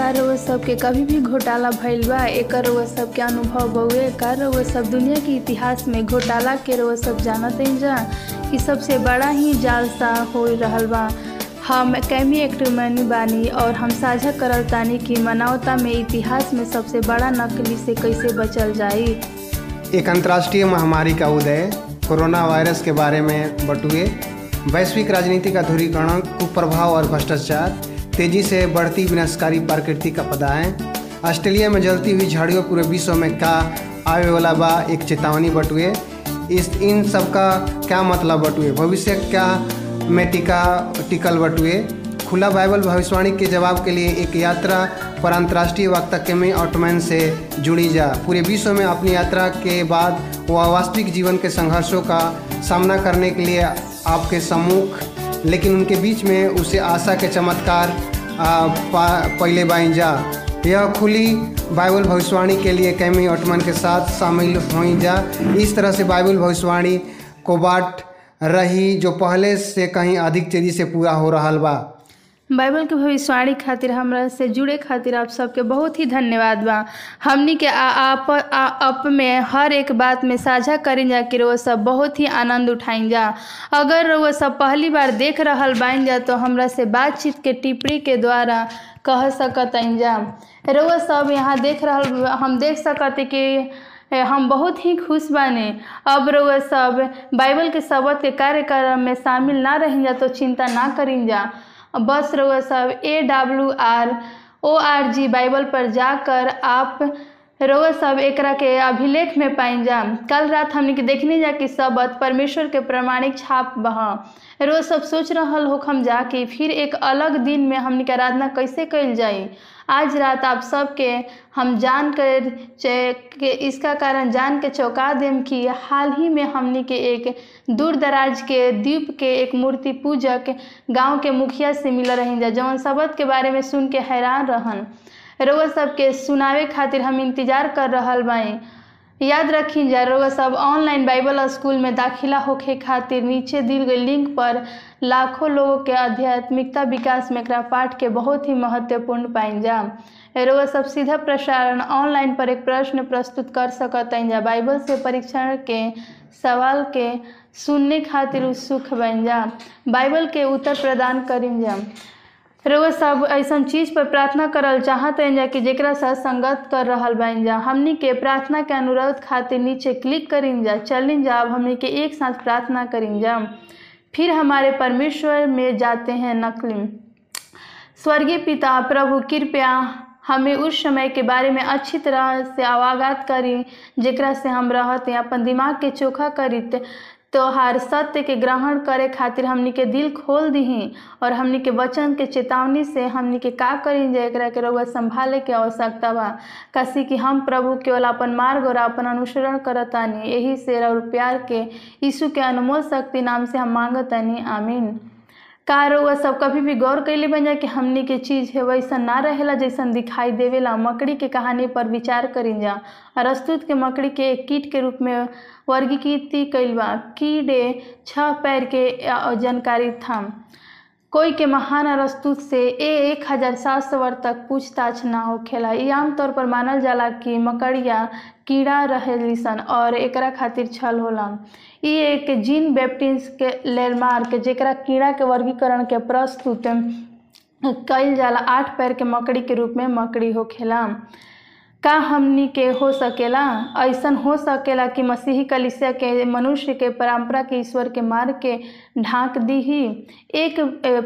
का रउआ सबके कभी भी घोटाला भइल बा, एकर रउआ सबके अनुभव बउए का रउआ सब दुनिया के इतिहास में घोटाला के रउआ सब जानत जा। कि सबसे बड़ा ही जालसा हो रहल बा। हम कैमी एक्टमनी बानी और हम साझा करल तानी कि मानवता में इतिहास में सबसे बड़ा नकली से कैसे बचल जाई। एक अंतर्राष्ट्रीय महामारी का उदय कोरोना वायरस के बारे में बटुए। वैश्विक राजनीति का ध्रुवीकरण कुप्रभाव और भ्रष्टाचार तेज़ी से बढ़ती विनाशकारी प्राकृतिक आपदाएँ। ऑस्ट्रेलिया में जलती हुई झाड़ियों पूरे विश्व में का आवे वाला बा एक चेतावनी बटुए? इस, इन सब का क्या मतलब बटुए? भविष्य क्या में टिका, टिकल बटुए? खुला बाइबल भविष्यवाणी के जवाब के लिए एक यात्रा पर अंतर्राष्ट्रीय वक्ता केमी ऑटोमैन से जुड़ी जा। पूरे विश्व में अपनी यात्रा के बाद वह वास्तविक जीवन के संघर्षों का सामना करने के लिए आपके सम्मुख लेकिन उनके बीच में उसे आशा के चमत्कार पहले बाइन जा यह खुली बाइबल भविष्यवाणी के लिए कैमी ऑटमन के साथ शामिल हुई जा। इस तरह से बाइबल भविष्यवाणी को बाट रही जो पहले से कहीं अधिक तेज़ी से पूरा हो रहा बा। बाइबल के भविष्यवाणी खातिर हमरा से जुड़े खातिर आप सबके बहुत ही धन्यवाद बा। हमनी के आ, आप आ, अप में हर एक बात में साझा करें जा कि वो सब बहुत ही आनंद उठाइन जा। अगर वो सब पहली बार देख रहल बाइन जा तो हमरा से बातचीत के टिप्पणी के द्वारा कह सकत जा। रउआ सब यहाँ देख रहल हम देख सकते कि हम बहुत ही खुश बाने। अब रउआ सब बाइबल के शब्द के कार्यक्रम में शामिल ना रही जा तो चिंता ना करी जा। बस रहुआ सब A W R O R G Bible पर जाकर आप रउआ सब एक के अभिलेख में पाइन जा। कल रात हमने के देखने जा कि शब्द परमेश्वर के प्रमाणिक छाप बह। रोज सब सोच रहा हो हम कि फिर एक अलग दिन में हमने के आराधना कैसे कल जाई? आज रात आप सबके हम जान कर के इसका कारण जान के चौंका देम कि हाल ही में हमने के एक दूर दराज के द्वीप के एक मूर्ति पूजक गाँव के मुखिया से मिल रही जौन शब्द के बारे में सुन के हैरान रहन। रउआ सबके सुनावे खातिर हम इंतज़ार कर रहा बाई याद रखी जा रउआ सब ऑनलाइन बाइबल स्कूल में दाखिला होखे खातिर नीचे दिल गई लिंक पर लाखों लोगों के आध्यात्मिकता विकास में एकरा पाठ के बहुत ही महत्वपूर्ण पाइन जा। रउआ सब सीधा प्रसारण ऑनलाइन पर एक प्रश्न प्रस्तुत कर सकत जा। बाइबल से परीक्षण के, सवाल के, सुनने खातिर उत्सुक बन जा। बाइबल के उत्तर प्रदान करिन जा। रउआ सब ऐसा चीज़ पर प्रार्थना करल चाहत जा कि जरा साथ संगत कर रहा बन जा। हमनी के प्रार्थना के अनुरोध खातिर नीचे क्लिक करिन जा। चलिन जा, अब हमनी के एक साथ प्रार्थना करिन जा। फिर हमारे परमेश्वर में जाते हैं नकली। स्वर्गीय पिता, प्रभु, कृपया हमें उस समय के बारे में अच्छी तरह से आवागत करी जरा से हम रहते, अपन दिमाग के चोखा करित। तोहार सत्य के ग्रहण करे खातिर हमनी के दिल खोल दही और हमनी के वचन के चेतावनी से हमनी के का करी जे एकरा के रउआ संभाले के आवश्यकता बा। कसी कि हम प्रभु केवल अपन मार्ग और अपन अनुसरण करतानी। यही से और प्यार के यीशु के अनमोल शक्ति नाम से हम मांगतानी। आमीन। का रउआ सब कभी भी गौर कैले बन कि हमनी के चीज़ है वैसा ना रहेला जैसा दिखाई देवेला। मकड़ी के कहानी पर विचार करी जा। अरस्तुत के मकड़ी के एक कीट के रूप में वर्गीकृत कैल बा कीड़े छह पैर के जानकारी था कोई के महान अरस्तुत से ए एक हज़ार सात सौ वर्ष तक पूछताछ ना होखेला ये आमतौर पर मानल जाला कि मकड़िया कीड़ा रहेलिसन और एकरा खातिर छल होला ये एक जीन बैप्टिस के लेरमार्क जेकरा कीड़ा के वर्गीकरण के प्रस्तुत कइल जाला। आठ पैर के मकड़ी के रूप में मकड़ी होखेला का हमनी के हो सकेला? ऐसन हो सकेला कि मसीही कलिसिया के मनुष्य के परंपरा के ईश्वर के मार्ग के ढांक दी ही एक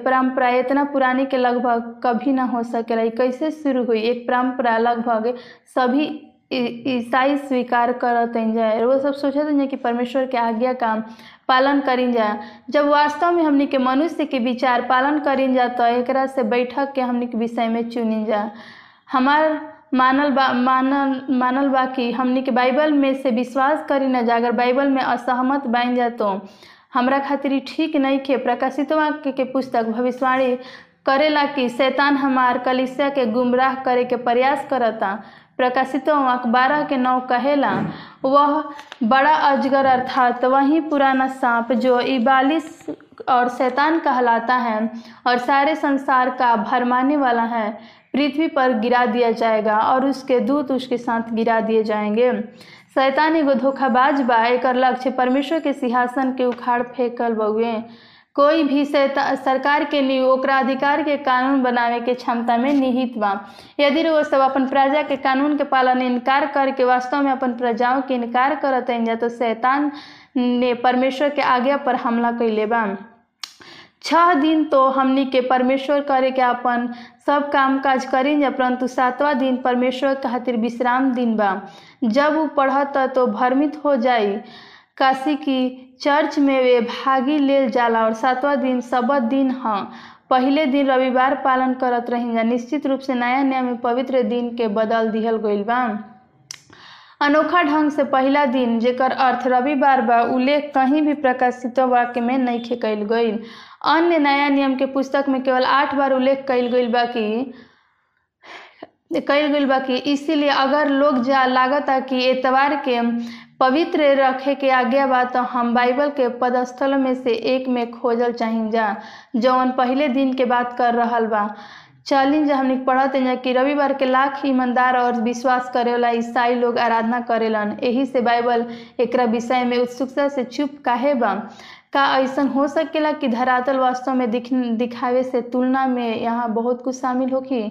परंपरा इतना पुरानी के लगभग कभी ना हो सकेला। कैसे शुरू हुई? एक परंपरा लगभग सभी ईसाई स्वीकार करत जाए। वो सब सोचते हैं कि परमेश्वर के आज्ञा का पालन करी जा जब वास्तव में हमनी के मनुष्य के विचार पालन करी जा तो एक से बैठक के हमनी के विषय में चुनी जा हमार मानल बा, मानल मानल बा कि हमनी के बाइबल में से विश्वास करी न जा अगर बाइबल में असहमत बन जा तो हमरा खातिर ठीक नहीं के प्रकाशित वाक्य के पुस्तक भविष्यवाणी करेला कि शैतान हमार कलिसिया के गुमराह करे के प्रयास करता। प्रकाशित बारह के नौ कहेला, वह बड़ा अजगर अर्थात वही पुराना सांप जो इबालिस और शैतान कहलाता है और सारे संसार का भरमाने वाला है। पृथ्वी पर गिरा दिया जाएगा और उसके दूत उसके साथ गिरा दिए जाएँगे। शैतान एगो धोखाबाज बा, एकर लक्ष्य परमेश्वर के सिंहासन के उखाड़ फेंकल बउए। कोई भी सरकार के लिए ओकरा अधिकार के कानून बनावे के क्षमता में निहित बा। यदि वो सब अपन प्रजा के कानून के पालन इनकार करके वास्तव में अपन प्रजाओं के इनकार करत तो शैतान ने परमेश्वर के आज्ञा पर हमला कैले बा। छह दिन तो हमनी के परमेश्वर करे के अपन सब काम काज करी परंतु सातवां दिन परमेश्वर खातिर विश्राम दिन बा। जब वो पढ़त तो भ्रमित हो जाई, काशी की चर्च में वे भागी लेल जाला और सातवां दिन सबत दिन हाँ पहले दिन रविवार पालन करत रही जा निश्चित रूप से नया नियम में पवित्र दिन के बदल दिहल गईल बा। अनोखा ढंग से पहला दिन, जेकर अर्थ रविवार बा, उल्लेख कहीं भी प्रकाशित वाक्य में नहीं कैल गई अन्य नया नियम के पुस्तक में केवल आठ बार उल्लेख कैल गई बा कि कैल गईल बा कि इसीलिए अगर लोग जा लागता कि एतवार के पवित्र रखे के आज्ञा बा तो हम बाइबल के पदस्थल में से एक में खोजल चाहिए जा। जौन पहले दिन के बात कर रहा बा। चलिन जा हमने पढ़त कि रविवार के लाख ईमानदार और विश्वास करे वाला ईसाई लोग आराधना करेलन। यही से बाइबल एक विषय में उत्सुकता से चुप काहे बा? का ऐसा हो सकेला कि धरातल वास्तव में दिख दिखावे से तुलना में यहाँ बहुत कुछ शामिल होगी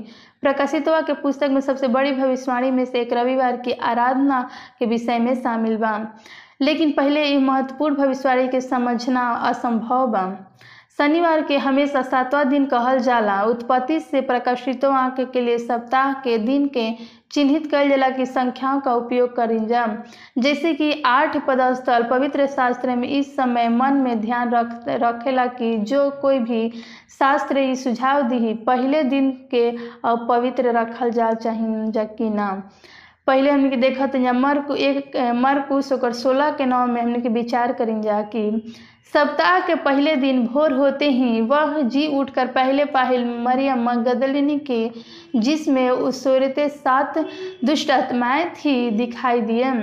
प्रकाशितवा के पुस्तक में सबसे बड़ी भविष्यवाणी में से एक रविवार की आराधना के विषय में शामिल बा। लेकिन पहले ये महत्वपूर्ण भविष्यवाणी के समझना असंभव बा। शनिवार के हमेशा सातवां दिन कहल जाला। उत्पत्ति से प्रकाशितों आंक के लिए सप्ताह के दिन के चिन्हित कल जला की संख्याओं का उपयोग करी जा जैसे कि आठ पदस्थल पवित्र शास्त्र में इस समय मन में ध्यान रख, रखेला कि जो कोई भी शास्त्र ही सुझाव दी पहले दिन के पवित्र रखल जा चाहिए जा कि ना। पहले हमने के देखत जा मर्क एक मरकुश ओकर सोलह के नौ में हमने के विचार करी जा कि सप्ताह के पहले दिन भोर होते ही वह जी उठकर पहले पाहिल मरियम मगदलिनी के जिसमें उसोरते सात दुष्ट आत्माएँ थी दिखाई दिए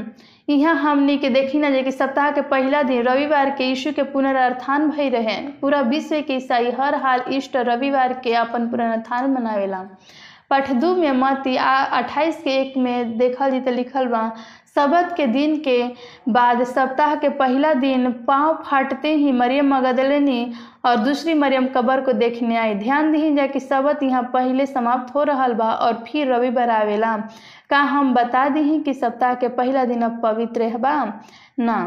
यहाँ हमने के देखी ना जे कि सप्ताह के पहला दिन रविवार के यीशु के पुनरुत्थान भई रहे। पूरा विश्व के ईसाई हर हाल इष्ट रविवार के अपन पुनरुत्थान मनावेला। पाठ दू में मती आ अट्ठाईस के एक में देखल जी लिखल बा सबत के दिन के बाद सप्ताह के पहला दिन पाँव फाटते ही मरियम मगदलनी और दूसरी मरियम कबर को देखने आई। ध्यान दी जाए कि सबत यहाँ पहले समाप्त हो रहा बा और फिर रविवार आवेला। का हम बता दी कि सप्ताह के पहला दिन अब पवित्र है बा ना।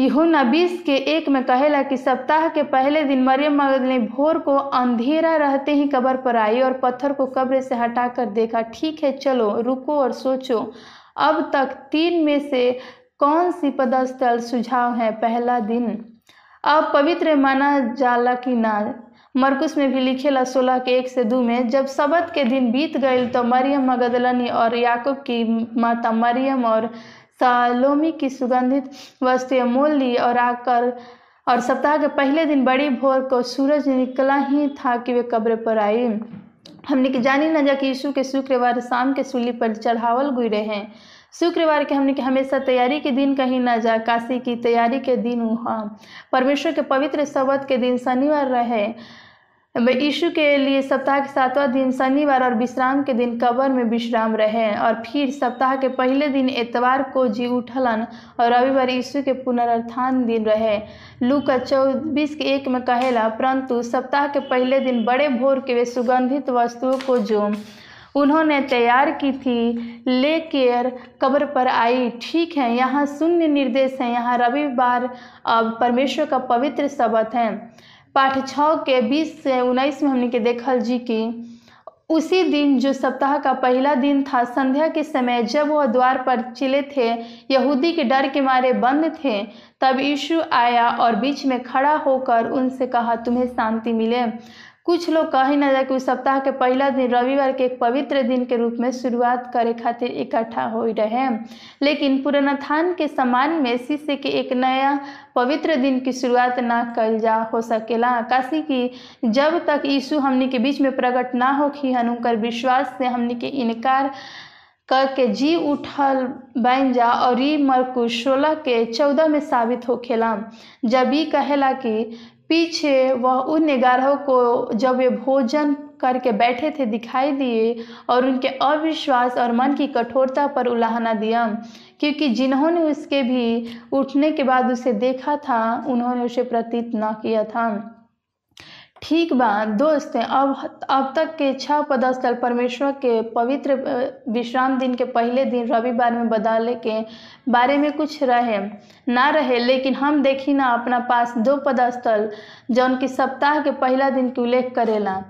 यूहन्ना बीस के एक में कहेला कि सप्ताह के पहले दिन मरियम मगदलिनी भोर को अंधेरा रहते ही कब्र पर आई और पत्थर को कब्र से हटाकर देखा, ठीक है, चलो, रुको और सोचो, अब तक तीन में से कौन सी पदस्थल सुझाव है पहला दिन? अब पवित्र माना जाला कि ना। मरकुस में भी लिखेला सोलह के एक से दो में, जब सबत के दिन बीत गए तो मरियम मगदलनी और याकूब की माता मरियम और सालोमी की सुगंधित वस्तुएँ मोल ली और आकर और सप्ताह के पहले दिन बड़ी भोर को सूरज निकला ही था कि वे कब्र पर आई हमने के जानी न जा कि यीशु के शुक्रवार शाम के सूली पर चढ़ावल गुजरे हैं। शुक्रवार के हमने के हमेशा तैयारी के दिन कहीं ना जा, काशी की तैयारी के दिन वहाँ। परमेश्वर के पवित्र शब्द के दिन शनिवार रहे। यीशु के लिए सप्ताह के सातवां दिन, शनिवार और विश्राम के दिन कब्र में विश्राम रहे और फिर सप्ताह के पहले दिन एतवार को जी उठलन और रविवार यीशु के पुनरुत्थान दिन रहे। लू का चौबीस के एक में कहेला, परंतु सप्ताह के पहले दिन बड़े भोर के वे सुगंधित वस्तुओं को जो उन्होंने तैयार की थी ले केयर कब्र पर आई। ठीक है, यहाँ शून्य निर्देश है, यहाँ रविवार अब परमेश्वर का पवित्र शब्द है। पाठ छः के बीस से उन्नीस में हमने के देखल जी की उसी दिन जो सप्ताह का पहला दिन था, संध्या के समय जब वह द्वार पर चिले थे, यहूदी के डर के मारे बंद थे, तब यीशु आया और बीच में खड़ा होकर उनसे कहा, तुम्हें शांति मिले। कुछ लोग कही ना जाए कि सप्ताह के पहला दिन रविवार के एक पवित्र दिन के रूप में शुरुआत करे खातिर इकट्ठा हो रहे। लेकिन पुरनाथान के समान में शिष्य के एक नया पवित्र दिन की शुरुआत ना कल जा हो सकेला। काशी की जब तक यीशु हमनी के बीच में प्रकट ना होखी हन उनकर विश्वास से हमनी के इनकार करके जी उठल बन जा और ई सोलह के चौदह में साबित होखेला। जब ई कहेला कि पीछे वह उन ग्यारहों को जब वे भोजन करके बैठे थे दिखाई दिए और उनके अविश्वास और मन की कठोरता पर उलाहना दिया, क्योंकि जिन्होंने उसके भी उठने के बाद उसे देखा था, उन्होंने उसे प्रतीत न किया था। ठीक बा, दोस्त, अब अब तक के छह पदस्थल परमेश्वर के पवित्र विश्राम दिन के पहले दिन रविवार में बदले के बारे में कुछ रहे, ना रहे, लेकिन हम देखी ना अपना पास दो पदस्थल जौन की सप्ताह के पहला दिन के उल्लेख करेला।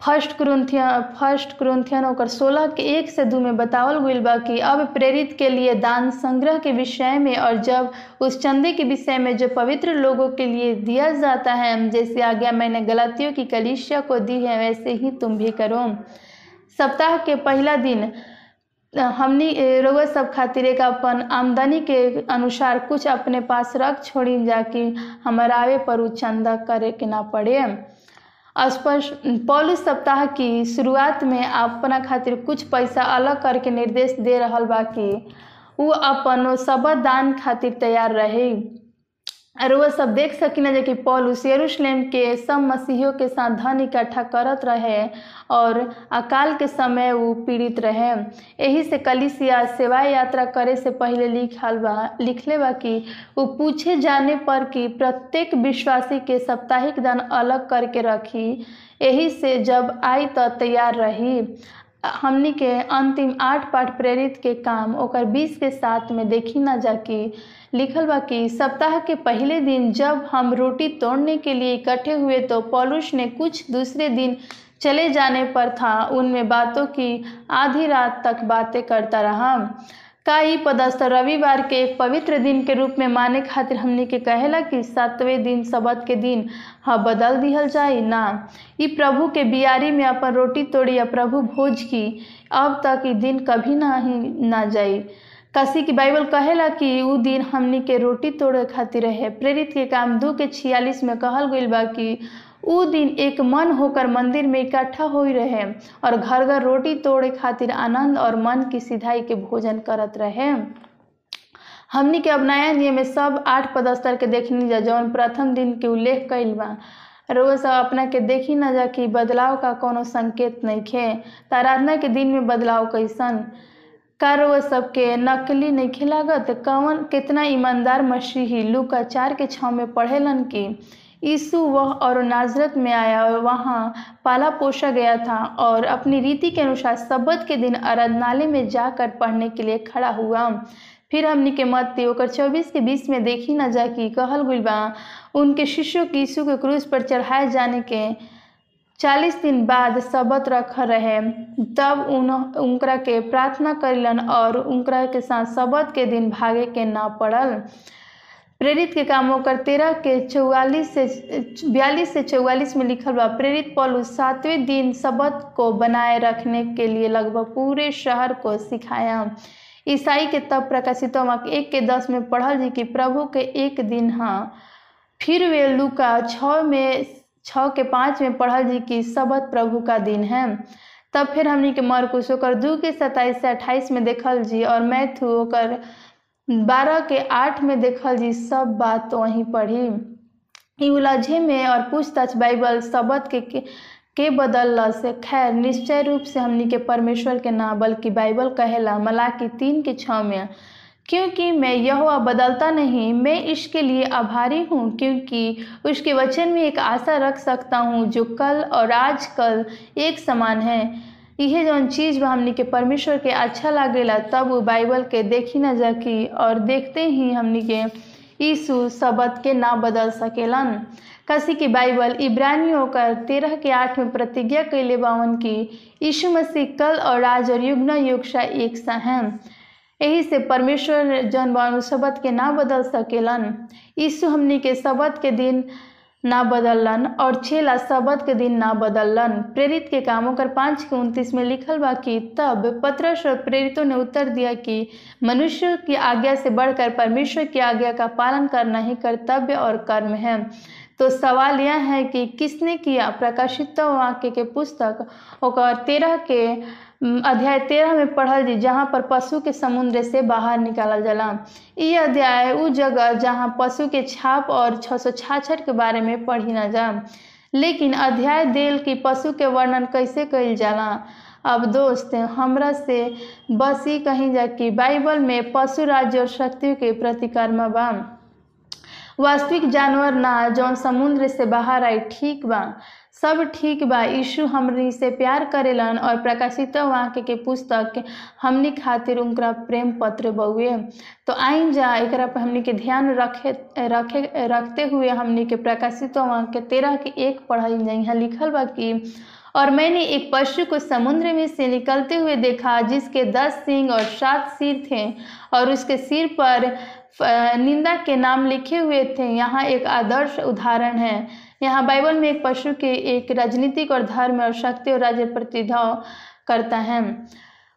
फ़र्स्ट क्रुंथियन फ़र्स्ट क्रुंथियन ओकर सोलह के एक से दो में बतावल गईल बा कि अब प्रेरित के लिए दान संग्रह के विषय में और जब उस चंदे के विषय में जो पवित्र लोगों के लिए दिया जाता है, जैसे आज्ञा मैंने गलतियों की कलिशिया को दी है, वैसे ही तुम भी करो। सप्ताह के पहला दिन, हमनी रोग सब खातिर एक अपन आमदनी के अनुसार कुछ अपने पास रख छोड़ी जाकि हमारे आवे पर उ चंदा करे के ना पड़े। स्पष्ट पौलुस सप्ताह की शुरुआत में अपना खातिर कुछ पैसा अलग करके निर्देश दे रहा बा कि वो अपन सब दान खातिर तैयार रहे। और वह सब देख सकी ना कि पौलुस यरूशलेम के सब मसीहियों के साथ धन इकट्ठा करत रहे और अकाल के समय वो पीड़ित रहे। यही से कलिसिया सेवा यात्रा करे से पहले लिखल बा, लिखले बा कि वो पूछे जाने पर कि प्रत्येक विश्वासी के साप्ताहिक दान अलग करके रखी। यही से जब आई तो तैयार रही। हमनी के अंतिम आठ पाठ प्रेरित के काम ओकर बीस के साथ में देखी ना जाकि लिखल बा कि सप्ताह के पहले दिन जब हम रोटी तोड़ने के लिए इकट्ठे हुए तो पौलुस ने कुछ दूसरे दिन चले जाने पर था। उनमें बातों की आधी रात तक बातें करता रहा। का ई पदस्थ रविवार के एक पवित्र दिन के रूप में माने खातिर हमने के कहेला कि सातवें दिन सबत के दिन हाँ बदल दिहल जाए ना। ई प्रभु के बियारी में अपन रोटी तोड़ी या प्रभु भोज की अब तक ई दिन कभी ना ही ना जाई कसी की बाइबल कहेला कि उ दिन हमनी के रोटी तोड़े खातिर रहे। प्रेरित के काम दो के छियालीस में कहल गई बा कि उ दिन एक मन होकर मंदिर में इकट्ठा हो रहे और घर घर रोटी तोड़े खातिर आनंद और मन की सिधाई के भोजन करत रहे। हमनी के अब नया नियम में सब आठ पदस्तर के देखनी जा, जौन प्रथम दिन के उल्लेख कईल बा। रोज सब अपना के देखी ना जा कि बदलाव का कोनो संकेत नहीं खे आराधना के दिन में बदलाव कैसन का रोज सबके नकली नहीं खिलागत कवन कितना ईमानदार मसीही लू का चार के छः में पढ़ेलन कि यीशु वह और नाजरत में आया और वहाँ पाला पोषा गया था और अपनी रीति के अनुसार सबत के दिन आराधनालय में जाकर पढ़ने के लिए खड़ा हुआ। फिर हमने के मत ओकर चौबीस के बीस में देखी न जा कि कहल गुल बा, उनके शिष्यों की यीशु के क्रूज पर चढ़ाए जाने के चालीस दिन बाद सबत रख रहे। तब उन, उनकरा के प्रार्थना करिलन और उनकरा के साथ सबत के दिन भागे के ना पड़ल। प्रेरित के काम होकर तेरह के चौवालीस से, बयालीस से चौवालीस में लिखल बा, प्रेरित पौलुस सातवें दिन सबत को बनाए रखने के लिए लगभग पूरे शहर को सिखाया। ईसाई के तब प्रकाशित एक के दस में पढ़ल जी कि प्रभु के एक दिन हाँ फिर वे लुका छः में छः के पाँच में पढ़ल जी कि सबत प्रभु का दिन है। तब फिर हमनी के मरकुश ओकर दू के सत्ताईस से अट्ठाईस में देखल जी और मैथू ओकर बारह के आठ में देखल जी सब बात तो वहीं पढ़ी। उलझे में और पूछताछ बाइबल सबत के, के बदल से खैर निश्चय रूप से हमनी के परमेश्वर के ना बल्कि बाइबल कहेला मलाकी तीन के छः में। क्योंकि मैं यह बदलता नहीं, मैं इसके लिए आभारी हूँ, क्योंकि उसके वचन में एक आशा रख सकता हूँ जो कल और आज कल एक समान है। यह जौन चीज़ हमनी के परमेश्वर के अच्छा लागेला तब वो बाइबल के देखी न जाकी और देखते ही हमनी के यीशु शब्द के ना बदल सकेलन। कसी की बाइबल इब्रानियों का तेरह के आठ में प्रतिज्ञा कैले बावन की, यीशु मसीह कल और आज और युग न युग सा एक सा हैं। यही से परमेश्वर जन शब्द के ना बदल सकेलन। यीशु हमनी के शब्द के दिन ना बदलन और छेला शब्द के दिन ना बदलन प्रेरित के कामों कर पाँच के उनतीस में लिखल बा कि तब पत्रस और प्रेरितों ने उत्तर दिया कि मनुष्य की आज्ञा से बढ़कर परमेश्वर की आज्ञा का पालन करना ही कर्तव्य और कर्म है। तो सवाल यह है कि किसने किया? प्रकाशित वाक्य के पुस्तक और तेरह के अध्याय तेरह में पढ़ल जी, जहाँ पर पशु के समुद्र से बाहर निकालल जाला। ये अध्याय उ जगह जहाँ पशु के छाप और छः के बारे में पढ़ी न जा। लेकिन अध्याय देल कि पशु के वर्णन कैसे कइल जाला? अब दोस्त, हमरा से बस ही कहीं जा कि बाइबल में पशु राज्य और शक्ति के प्रतिकर्म बा। वास्तविक जानवर ना जौन समुद्र से बाहर आई ठीक बा। सब ठीक बा। यीशु हमनी से प्यार करेलन और प्रकाशित वाक्य के पुस्तक हमनी खातिर उनका प्रेम पत्र बउए। तो आइन जा, एकरा पर हमनी के ध्यान रखे रखे, रखते हुए हमनी के प्रकाशित वाक्य तेरह के एक पढ़ाई यहाँ लिखल बा कि, और मैंने एक पशु को समुद्र में से निकलते हुए देखा, जिसके दस सींग और सात सिर थे और उसके सिर पर निंदा के नाम लिखे हुए थे। यहाँ एक आदर्श उदाहरण है। यहाँ बाइबल में एक पशु के एक राजनीतिक और धर्म और शक्ति और राज्य प्रतिभाव करता है।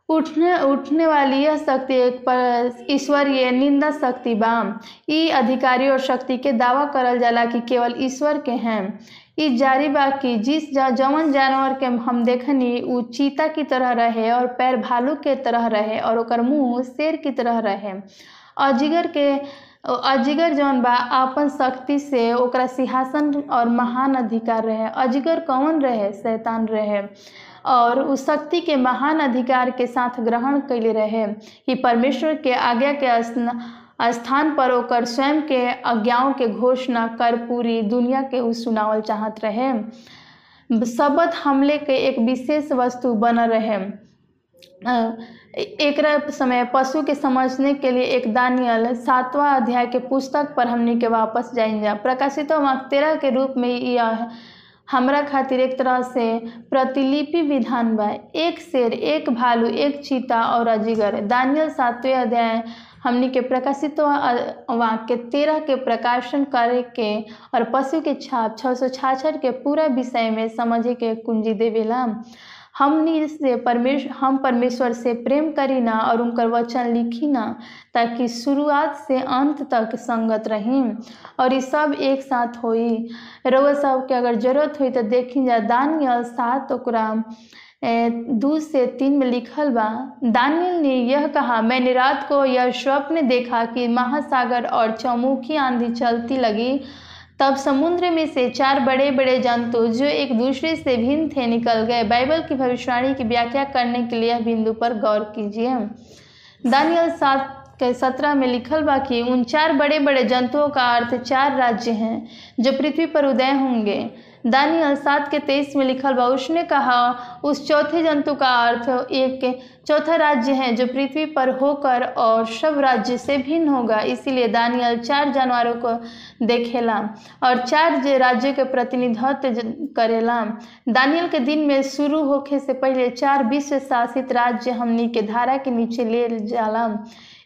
उठने उठने वाली यह शक्ति एक पर ईश्वरीय निंदा शक्ति बाम ई अधिकारी और शक्ति के दावा करल जाला कि केवल ईश्वर के हैं। ई जारी बा कि जिस जा, जवन जानवर के हम देखनी, उ चीता की तरह रहे और पैर भालू के तरह रहे और ओकर मुँह शेर की तरह रहे। अजिगर के अजिगर जौन बा अपन शक्ति से ओकरा सिंहासन और महान अधिकार रहे। अजगर कौन रहे? शैतान रहे। और उस शक्ति के महान अधिकार के साथ ग्रहण कैले रहे कि परमेश्वर के आज्ञा के स्थान पर ओकर स्वयं के आज्ञाओं के घोषणा, कर, पूरी दुनिया के उ सुनावल चाहत रहे। शब्द हमले के एक विशेष वस्तु बनल रहे। एक समय पशु के समझने के लिए एक दानियल सातवां अध्याय के पुस्तक पर हमने के वापस जाएँगे। प्रकाशित तेरह के रूप में यह हमरा खातिर एक तरह से प्रतिलिपि विधान बा। एक शेर, एक भालू, एक चीता और अजिगर दानियल सातवें अध्याय हमनी के प्रकाशित वाक्य तेरह के प्रकाशन करे के और पशु के छाप छः सौ छाछठ के पूरा विषय में समझे के कुंजी देवेला हमनी से परमेश्वर हम परमेश्वर से प्रेम करी ना और उनकर वचन लिखी ना, ताकि शुरुआत से अंत तक संगत रही और ये सब एक साथ होई। सब के अगर ज़रूरत हुई तो देखी जा दानियल सात ओकरा दो से तीन में लिखल बा। दानियल ने यह कहा, मैंने रात को यह स्वप्न देखा कि महासागर और चौमुखी आंधी चलती लगी तब समुद्र में से चार बड़े बड़े जंतु, जो एक दूसरे से भिन्न थे, निकल गए। बाइबल की भविष्यवाणी की व्याख्या करने के लिए बिंदु पर गौर कीजिए दानियल सात के सत्रह में लिखल बा कि उन चार बड़े बड़े जंतुओं का अर्थ चार राज्य हैं, जो पृथ्वी पर उदय होंगे। दानियल सात के तेईस में लिखल बा, उसने कहा, उस चौथे जंतु का अर्थ एक चौथा राज्य है जो पृथ्वी पर होकर और सब राज्य से भिन्न होगा। इसीलिए दानियल चार जानवरों को देखेला और चार राज्यों के प्रतिनिधित्व करेला दानियल के दिन में शुरू होखे से पहले चार विश्व शासित राज्य हमनी के धारा के नीचे ले जाला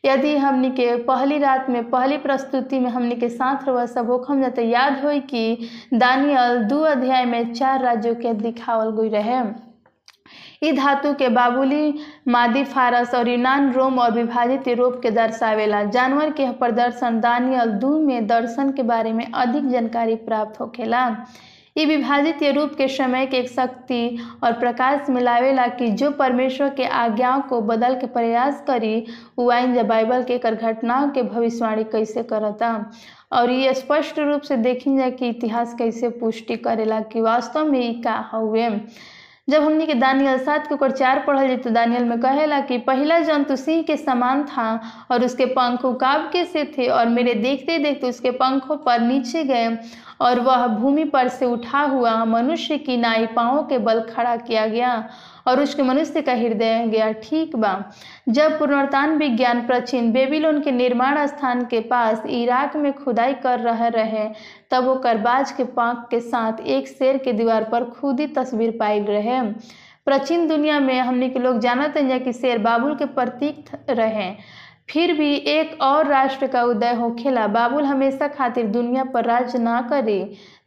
यदि हमनी के पहली रात में, पहली प्रस्तुति में हमनी के साथ रह सब होखम जाते याद हो कि दानियल दू अध्याय में चार राज्यों के दिखावल गई रहे। ई धातु के बाबुली, मादी, फारस और यूनान, रोम और विभाजित यूरोप के दर्शावेला। जानवर के प्रदर्शन दानियल दू में दर्शन के बारे में अधिक जानकारी प्राप्त होखेला। ये विभाजित रूप के समय के एक शक्ति और प्रकाश मिलावेला कि जो परमेश्वर के आज्ञाओं को बदल के प्रयास करी वो आइन जब बाइबल के कर घटनाओं के भविष्यवाणी कैसे करता? और ये स्पष्ट रूप से देखी जाए कि इतिहास कैसे पुष्टि करेला कि वास्तव में का हुए? जब हमने के दानियल सात के ऊपर चार पढ़ल जाए तो दानियल में कहेला कि पहला जंतु सिंह के समान था और उसके पंख उकाब के से थे? और मेरे देखते देखते उसके पंखों पर नीचे गए और वह भूमि पर से उठा हुआ मनुष्य की नाई पाँव के बल खड़ा किया गया और उसके मनुष्य का हृदय गया। ठीक बा। जब पुनरुत्थान विज्ञान प्राचीन बेबीलोन के निर्माण स्थान के पास इराक में खुदाई कर रहे रहे, तब वो करबाज के पाक के साथ एक शेर के दीवार पर खुदी तस्वीर पाई रहे। प्राचीन दुनिया में हमने के लोग जानते हैं कि शेर बाबुल के प्रतीक रहे। फिर भी एक और राष्ट्र का उदय होखेला बाबुल हमेशा खातिर दुनिया पर राज ना करे।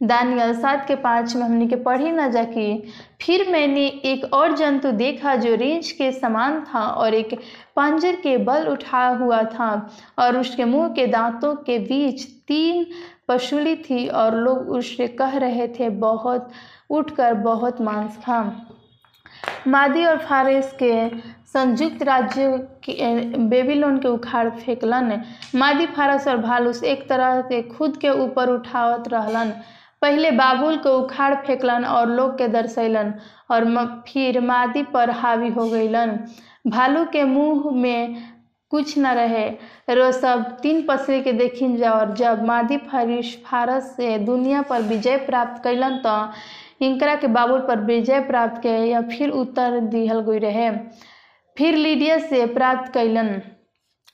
दानियल सात के पाँच में हमने के पढ़ी ना जाकी। फिर मैंने एक और जंतु देखा जो रेंज के समान था और एक पांजर के बल उठा हुआ था और उसके मुँह के दांतों के बीच तीन पशुली थी और लोग उससे कह रहे थे, बहुत उठकर बहुत मांस खा। मादी और फारिस के संयुक्त राज्य के बेबीलोन के उखाड़ फेंकलन। मादी फारस और भालूस एक तरह से खुद के ऊपर उठावत रहलन। पहले बाबुल को उखाड़ फेंकलन और लोग के दर्शैलन और म, फिर मादी पर हावी हो गईलन भालू के मुँह में कुछ न रहे। रो सब तीन पसरे के देखिन जा और जब मादी फरिश फारस से दुनिया पर विजय प्राप्त कैलन तो इंकरा के बाबुल पर विजय प्राप्त के या फिर उत्तर दिहल गई रहे। फिर लीडिया से प्राप्त कैलन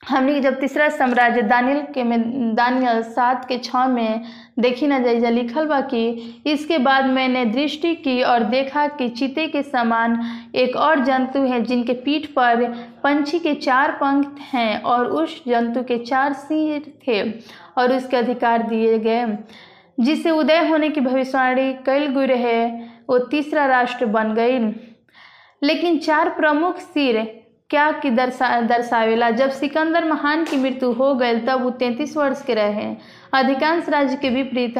हमने जब तीसरा साम्राज्य दानियल के में दानियल सात के छः में देखी न जाइजा, लिखल बा कि इसके बाद मैंने दृष्टि की और देखा कि चीते के समान एक और जंतु है जिनके पीठ पर पंछी के चार पंख हैं और उस जंतु के चार सिर थे और उसके अधिकार दिए गए। जिसे उदय होने की भविष्यवाणी कैल गई रहे वो तीसरा राष्ट्र बन गई लेकिन चार प्रमुख सिर क्या कि दर्शा, दर्शावेला? जब सिकंदर महान की मृत्यु हो गई तब वो तैंतीस वर्ष के रहे। अधिकांश राज्य के विपरीत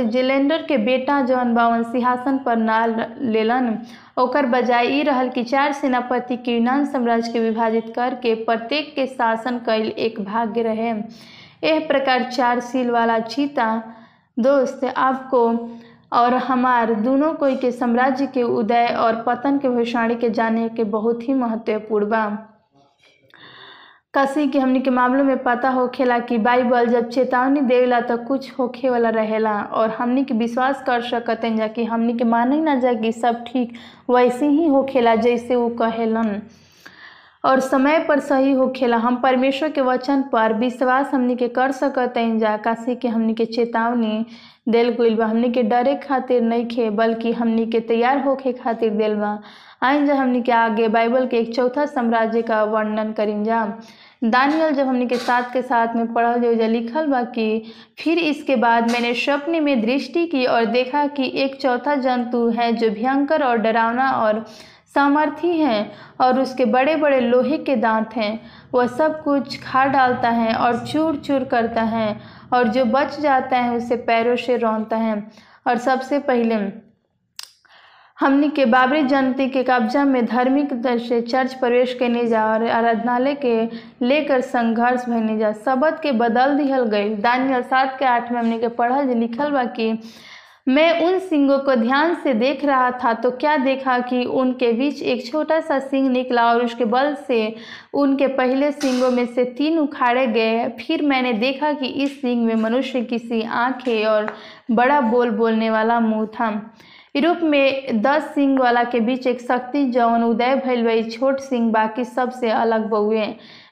जेलेंडर के बेटा जौन बावन सिंहासन पर ना लेलन। ओकर बजाय ई रहल कि चार सेनापति के यूनान साम्राज्य के विभाजित करके प्रत्येक के शासन कैल एक भाग्य रहे। एह प्रकार चार सील वाला चीता दोस्त, आपको और हमार दोनों कोई के साम्राज्य के उदय और पतन के भविष्यवाणी के जाने के बहुत ही महत्वपूर्ण बा। कसी के हमनी के मामलों में पता होखेला कि बाइबल जब चेतावनी देवेला तो कुछ होखे वाला रहेला और हमनी के विश्वास कर सकते जा कि हमनी के माने ना जा कि सब ठीक वैसे ही होखेला जैसे वो कहेलन। और समय पर सही होखेला हम परमेश्वर के वचन पर विश्वास हमनी के कर सकते हैं जा काशी के हमनी के चेतावनी दिल गईल बा। हमनी के डरे खातिर नहीं खे, बल्कि हमनी के तैयार होके खातिर दिल बा। आइन जब हमनी के आगे बाइबल के एक चौथा साम्राज्य का वर्णन करीन, जा। दानियल जब हमनी के साथ के साथ में पढ़ल जो लिखल बा कि फिर इसके बाद मैंने स्वप्न में दृष्टि की और देखा कि एक चौथा जंतु है जो भयंकर और डरावना और सामर्थी हैं और उसके बड़े बड़े लोहे के दांत हैं। वह सब कुछ खा डालता है और चूर चूर करता है और जो बच जाता है उसे पैरों से रौनता है। और सबसे पहले, हमने के बाबरी जनती के कब्जा में धार्मिक दर से चर्च प्रवेश करने जा और आराधनालय के लेकर संघर्ष भरने जा। शब्द के बदल दिहल गई दानियल सात के आठ में हमने के पढ़ल लिखल बा कि मैं उन सिंगों को ध्यान से देख रहा था तो क्या देखा कि उनके बीच एक छोटा सा सिंह निकला और उसके बल से उनके पहले सिंगों में से तीन उखाड़े गए। फिर मैंने देखा कि इस सिंह में मनुष्य किसी आँखें और बड़ा बोल बोलने वाला मुँह था। यूरोप में दस सिंह वाला के बीच एक शक्ति जौन उदय भइल वही छोट सिंह बाकी सबसे अलग बउए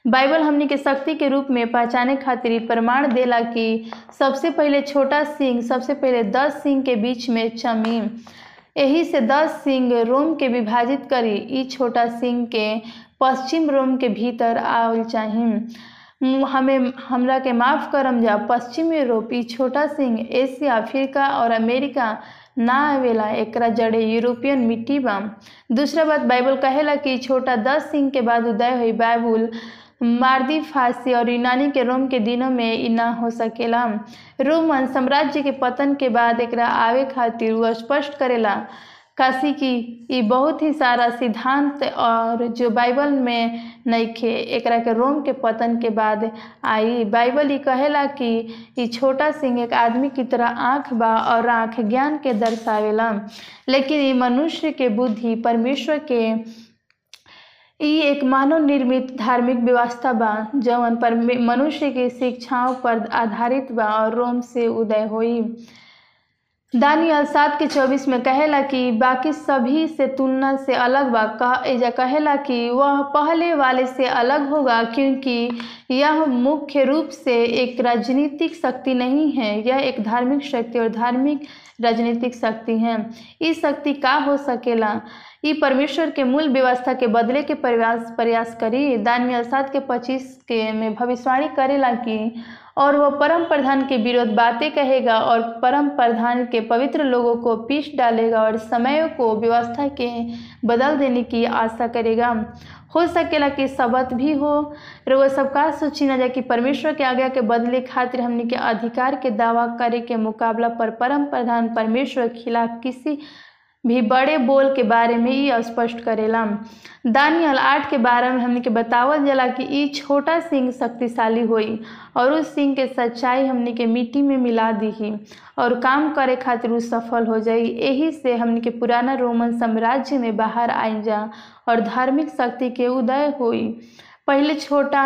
बाइबल हमनी के शक्ति के रूप में पहचाने खातिर प्रमाण देला कि सबसे पहले छोटा सिंह, सबसे पहले दस सिंह के बीच में चमी। यही से दस सिंह रोम के विभाजित करी। ई छोटा सिंह के पश्चिम रोम के भीतर आवल चाहिए हमें, हमरा के माफ़ करम जा, पश्चिम यूरोप, ई छोटा सिंह, एशिया, अफ्रीका और अमेरिका ना आवेला, एकरा जड़े यूरोपियन मिट्टी बा। दूसरा बात बाइबल कहेला कि छोटा दस सिंह के बाद उदय हुई बाइबल। मार्दी फारसी और यूनानी के रोम के दिनों में इ ना हो सकेला। रोमन साम्राज्य के पतन के बाद एकरा आवे खातिर वह स्पष्ट करेला, काशी की बहुत ही सारा सिद्धांत और जो बाइबल में नइखे एकरा के रोम के पतन के बाद आई। बाइबल ये कहेला कि छोटा सिंह एक आदमी की तरह आँख बा और आँख ज्ञान के दर्शावेला। लेकिन ये मनुष्य के बुद्धि परमेश्वर के ई एक मानव निर्मित धार्मिक व्यवस्था बा, जवन पर मनुष्य के शिक्षाओं पर आधारित बा और रोम से उदय हुई। दानियल सात के चौबीस में कहेला कि बाकी सभी से तुलना से अलग बा, कह कहेला कि वह पहले वाले से अलग होगा, क्योंकि यह मुख्य रूप से एक राजनीतिक शक्ति नहीं है, यह एक धार्मिक शक्ति और धार्मिक राजनीतिक शक्ति है। इस शक्ति का हो सकेला? ई परमेश्वर के मूल व्यवस्था के बदले के प्रयास प्रयास करी। दानियल सात के पच्चीस के में भविष्यवाणी करेला कि, और वह परम प्रधान के विरोध बातें कहेगा और परम प्रधान के पवित्र लोगों को पीस डालेगा और समय को व्यवस्था के बदल देने की आशा करेगा। हो सकेला कि शबत भी हो। वो सब का सोची ना जाए कि परमेश्वर के आज्ञा के बदले खातिर हमने के अधिकार के दावा करे के मुकाबला पर परम प्रधान परमेश्वर खिलाफ किसी भी बड़े बोल के बारे में ही स्पष्ट करेला दानियल आठ के बारे में हमने के बतावल जाला कि ई छोटा सिंह शक्तिशाली होई और उस सिंह के सच्चाई हमने के मिट्टी में मिला दी और काम करे खातिर उ सफल हो जाई। यही से हमने के पुराना रोमन साम्राज्य में बाहर आई जा और धार्मिक शक्ति के उदय होई। पहले छोटा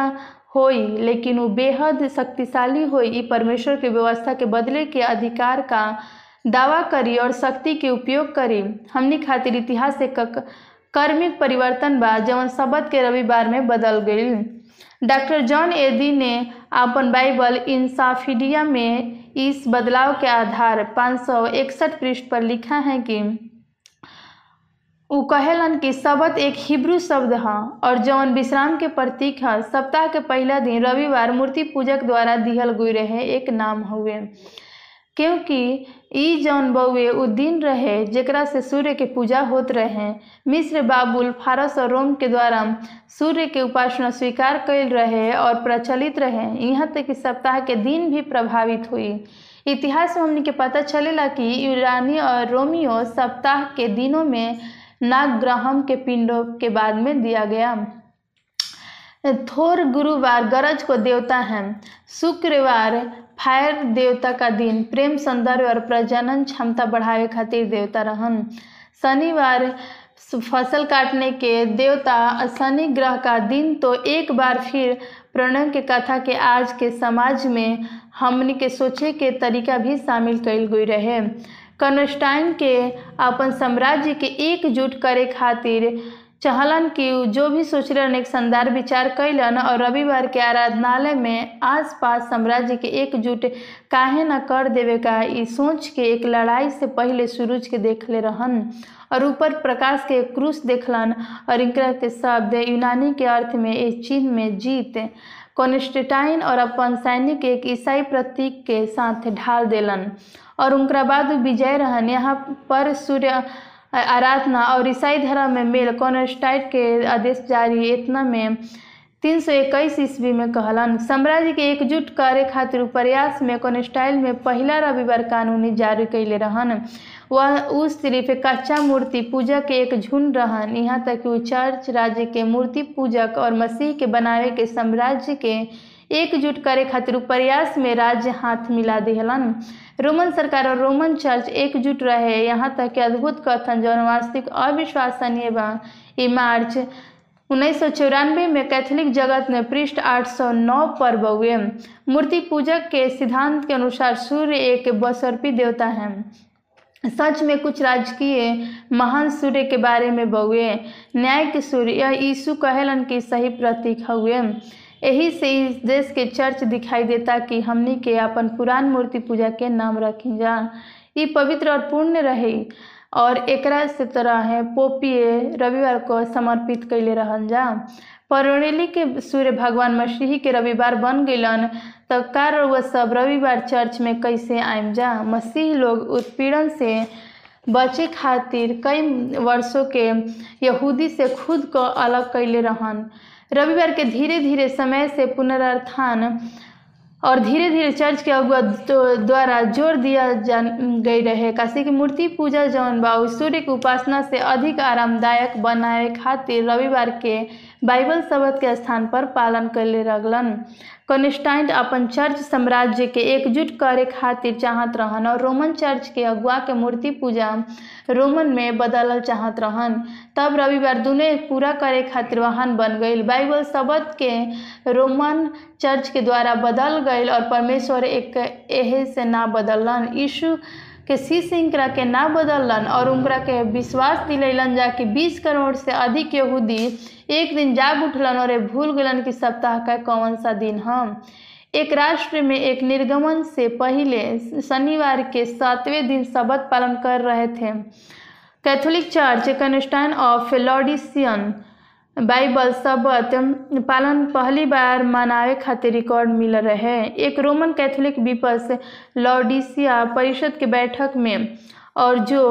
होई, लेकिन वो बेहद शक्तिशाली होई। परमेश्वर के व्यवस्था के बदले के अधिकार का दावा करी और शक्ति के उपयोग करी। हमने खातिर इतिहास से कर्मिक परिवर्तन बा, जवन शब्द के रविवार में बदल गई डॉक्टर जॉन एदी ने अपन बाइबल इंसाफिडिया में इस बदलाव के आधार 561 पृष्ठ पर लिखा है कि, उ कहेलन कि शब्द एक हिब्रू शब्द है, और जौन विश्राम के प्रतीक है, सप्ताह के पहला दिन रविवार मूर्ति पूजक द्वारा दिहल गुई रहे एक नाम हुए क्योंकि ई जौन बउए उ दिन रहे जेकरा से सूर्य के पूजा होत रहे। मिस्र बाबुल फारस और रोम के द्वारा सूर्य के उपासना स्वीकार कैल रहे और प्रचलित रहे। यहाँ तक कि सप्ताह के दिन भी प्रभावित हुई। इतिहास में हमने के पता चलेला कि यूरानी और रोमियो सप्ताह के दिनों में नाग नागग्रहम के पिंडों के बाद में दिया गया। थोर गुरुवार गरज को देवता है। शुक्रवार फायर देवता का दिन। प्रेम, सौंदर्य और प्रजनन क्षमता बढ़ावे खातिर देवता रहन। शनिवार फ़सल काटने के देवता शनि ग्रह का दिन तो एक बार फिर प्रणय के कथा के आज के समाज में हमने के सोचे के तरीका भी शामिल कैल गई रहे। कॉन्स्टाइन के अपन साम्राज्य के एकजुट करे खातिर चाहलन कि जो भी सोचलन एक शानदार विचार कैलन और रविवार के आराधनालय में आसपास साम्राज्य के एकजुट काहे न कर देवे का ई सोच के एक लड़ाई से पहले सूरज के देखले रहन और ऊपर प्रकाश के क्रूस देखलन और इनका के शब्द यूनानी के अर्थ में इस चिन्ह में जीत कॉन्स्टेटाइन और अपन सैनिक एक ईसाई प्रतीक के साथ ढाल देलन। और उनका बाद विजय रहन, यहाँ पर सूर्य आराधना और ईसाई धर्म में मेल कॉन्स्टाइट के आदेश जारी इतना में तीन सौ इक्कीस ईस्वी में कहलन। साम्राज्य के एकजुट करे खातिर प्रयास में कॉन्स्टाइल में पहला रविवार कानूनी जारी कैले रहन। वह उस सिर्फ़ कच्चा मूर्ति पूजक के एक झुंड रहन। यहाँ तक कि चर्च राज्य के मूर्ति पूजक और मसीह के बनावे के साम्राज्य के एकजुट करे खातिर प्रयास में राज्य हाथ मिला दिहलन। रोमन सरकार और रोमन चर्च एकजुट रहे। यहाँ तक कि अद्भुत कथन जौन वास्तविक अविश्वसनीय बा। मार्च उन्नीस सौ चौरानवे में कैथोलिक जगत में पृष्ठ 809 पर बउए मूर्ति पूजक के सिद्धांत के अनुसार सूर्य एक बसर्पी देवता है। सच में कुछ राजकीय महान सूर्य के बारे में बउए न्याय के सूर्य, यह यीशु कहेलन की सही प्रतीक हुए। यही से इस देश के चर्च दिखाई देता कि हमनी के अपन पुरान मूर्ति पूजा के नाम रखी जा ये पवित्र और पुण्य रही और एकरा से तरह है, पोपिए रविवार को समर्पित कैले रहन जा परोनेली के सूर्य भगवान मसीह के रविवार बन गईलन तो वह सब रविवार चर्च में कैसे आयम जा मसीह लोग उत्पीड़न से बचे खातिर कई वर्षों के यहूदी से खुद को अलग कैले रहन। रविवार के धीरे धीरे समय से पुनरुत्थान और धीरे धीरे चर्च के अगुआ द्वारा ज़ोर दिया जा गई रहे। काशी की मूर्ति पूजा जौन बा सूर्य की उपासना से अधिक आरामदायक बनाए खातिर रविवार के बाइबल शब्द के स्थान पर पालन कैले रगलन कॉन्स्टाइंट अपन चर्च साम्राज्य के एकजुट करे खातिर चाहत रहन और रोमन चर्च के अगुआ के मूर्ति पूजा रोमन में बदल चाहत रहन। तब रविवार दुने पूरा करे खातिर वाहन बन गई बाइबल शब्द के रोमन चर्च के द्वारा बदल गई और परमेश्वर एक एहे से ना बदलन यीशु के शीश इंकरा के ना बदलन और उनकरा के विश्वास दिलैलन जा कि 20 करोड़ से अधिक यहूदी एक दिन जाग उठलन और भूल गलन कि सप्ताह का कौन सा दिन हम। एक राष्ट्र में एक निर्गमन से पहले शनिवार के सातवें दिन शबद पालन कर रहे थे। Catholic church Constantine of Laodicean Bible शब्द पालन पहली बार मनावे खातिर रिकॉर्ड मिल रहे। एक रोमन कैथोलिक विपस लॉडिसिया परिषद के बैठक में और जो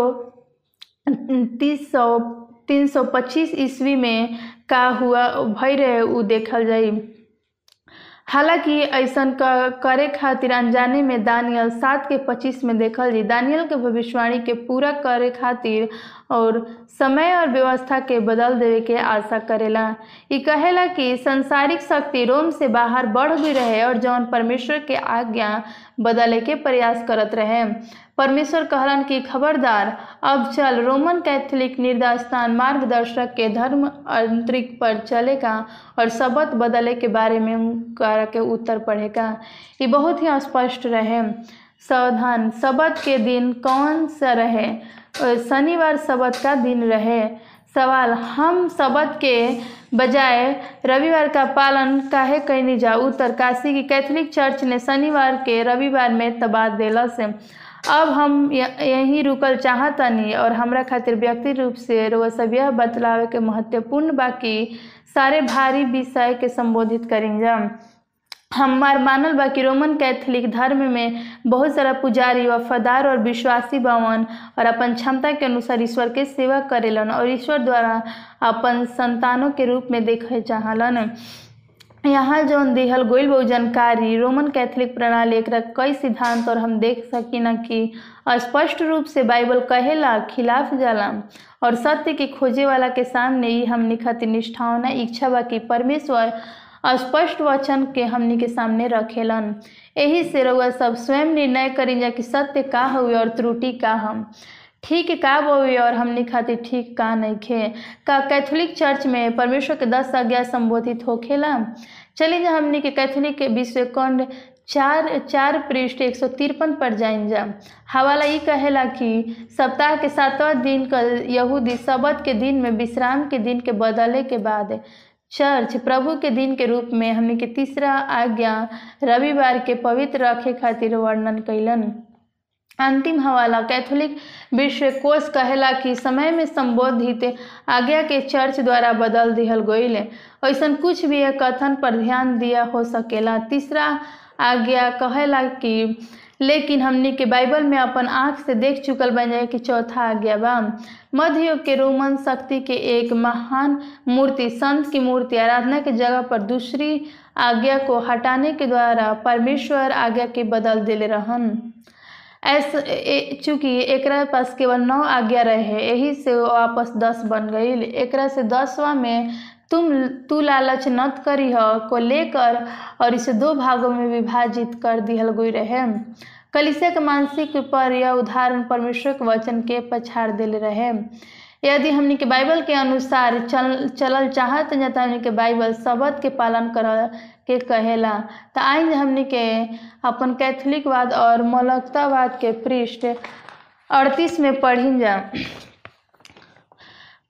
तीस सौ, तीन सौ पच्चीस ईस्वी में का हुआ, भय रहे, उ देखल जाई। हालाँकि ऐसा करे खातिर अनजाने में दानियल सात के पच्चीस में देखल जी दानियल के भविष्यवाणी के पूरा करे खातिर और समय और व्यवस्था के बदल देवे के आशा करेला। ई कहेला कि संसारिक शक्ति रोम से बाहर बढ़ भी रहे और जौन परमेश्वर के आज्ञा बदले के प्रयास करत रहे। परमेश्वर कहलन कि, खबरदार, अब चल, रोमन कैथोलिक निर्दास्थान मार्गदर्शक के धर्म अंतरिक पर चलेगा और शब्द बदले के बारे में के उत्तर पढ़ेगा। ये बहुत ही स्पष्ट रहे। सावधान शब्द के दिन कौन सा रहे? शनिवार शब्द का दिन रहे। सवाल, हम शब्द के बजाय रविवार का पालन काहे कैनी जा? उत्तर, काशी की कैथोलिक चर्च ने शनिवार के रविवार में तबाद देला से। अब हम यहीं रुकल चाहतनी और हमरा खातिर व्यक्ति रूप से रोज सब यह बतलावे के महत्वपूर्ण बाकी सारे भारी विषय के संबोधित करेंगे हमार मानल बा कि रोमन कैथोलिक धर्म में बहुत सारा पुजारी वफादार और विश्वासी बावन और अपन क्षमता के अनुसार ईश्वर के सेवा करेलन और ईश्वर द्वारा अपन संतानों के रूप में देखे चाहलन। यहाँ जौन दिहल गोइल बहु जानकारी रोमन कैथोलिक प्रणाली एक कई सिद्धांत और हम देख सकिन कि स्पष्ट रूप से बाइबल कहेला, खिलाफ जाला और सत्य के खोजे वाला के सामने ही हमनी खातिर निष्ठावना इच्छा बा कि परमेश्वर स्पष्ट वचन के हमनी के सामने रखेलन। यही से रउआ सब स्वयं निर्णय करी कि सत्य का हुए और त्रुटि का हम। ठीक का हुए और हमनी खातिर ठीक का नहीं खे का कैथोलिक चर्च में परमेश्वर के दस आज्ञा संबोधित होखेला? चलिए जा हमनी के कैथोलिक के विश्वकंड चार चार पृष्ठ एक सौ तिरपन पर जाइन जा। हवाला ये कहेला कि सप्ताह के सातवां दिन का यहूदी सबत के दिन में विश्राम के दिन के बदले के बाद चर्च प्रभु के दिन के रूप में हमने के तीसरा आज्ञा रविवार के पवित्र रखे खातिर वर्णन कैलन अंतिम हवाला, कैथोलिक विश्व कोष कहेला कि समय में संबोधित आज्ञा के चर्च द्वारा बदल दिहल गईल ऐसा कुछ भी कथन पर ध्यान दिया हो सकेला। तीसरा आज्ञा कहेला कि लेकिन हमनी के बाइबल में अपन आँख से देख चुकल बन जाए कि चौथा आज्ञा बा। मध्य युग के रोमन शक्ति के एक महान मूर्ति, संत की मूर्ति आराधना के जगह पर दूसरी आज्ञा को हटाने के द्वारा परमेश्वर आज्ञा के बदल दिले रहन। ऐसा चूँकि एक पास केवल नौ आज्ञा रहे यही से वापस दस बन गई एक से दसवा में तुम, तू लालच नत करी हो को लेकर और इसे दो भागों में विभाजित कर दिहल गई रहे कलिसिया के मानसिक पर यह उदाहरण परमेश्वर के वचन के पछाड़ दिल रहे यदि हमनी के बाइबल के अनुसार चल, चलल चाहत जाता हमनी के बाइबल शब्द के पालन कर के कहेला तो आई हमनी के अपन कैथोलिकवाद और मौलकतावाद के पृष्ठ अड़तीस में पढ़ी जा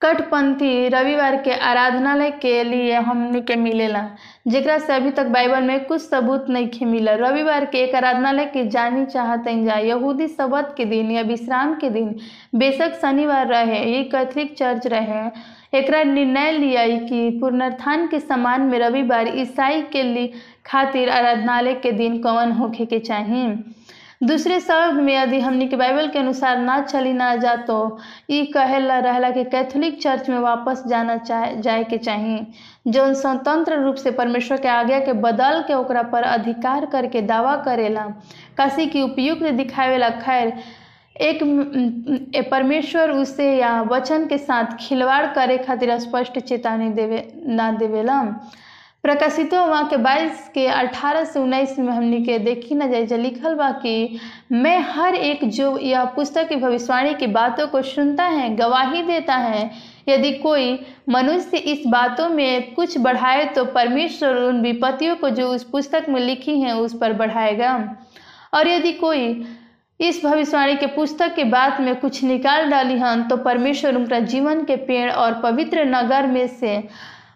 कटपंथी रविवार के आराधनालय के लिए हमने के मिलेला, जेकरा से अभी तक बाइबल में कुछ सबूत नहीं खे मिला रविवार के एक आराधनालय के जानी चाहते जा यहूदी सबत के दिन या विश्राम के दिन, बेशक शनिवार रहे ये कैथलिक चर्च रहे एक निर्णय लिया कि पुनरुत्थान के समान में रविवार ईसाई के लिए खातिर आराधनालय के दिन कवन होखे के चाहिए दूसरे शब्द में यदि हमनी के बाइबल के अनुसार ना चली ना जा तो ये कहेला रहला कि कैथोलिक चर्च में वापस जाना चाहे जाए के चाहिए जो स्वतंत्र रूप से परमेश्वर के आज्ञा के बदल के ओकरा पर अधिकार करके दावा करेला, काशी की उपयुक्त दिखावेला, खैर, एक परमेश्वर उसे या वचन के साथ खिलवाड़ करे खातिर स्पष्ट चेतावनी देवे, ना देवेला। प्रकाशित वहाँ के 22 के 18 से 19 में हमने के देखी न जाए लिखल बा कि मैं हर एक जो यह पुस्तक की भविष्यवाणी की बातों को सुनता है, गवाही देता है। यदि कोई मनुष्य इस बातों में कुछ बढ़ाए तो परमेश्वर उन विपत्तियों को जो उस पुस्तक में लिखी हैं, उस पर बढ़ाएगा। और यदि कोई इस भविष्यवाणी के पुस्तक के बाद में कुछ निकाल डाली हन तो परमेश्वर उनका जीवन के पेड़ और पवित्र नगर में से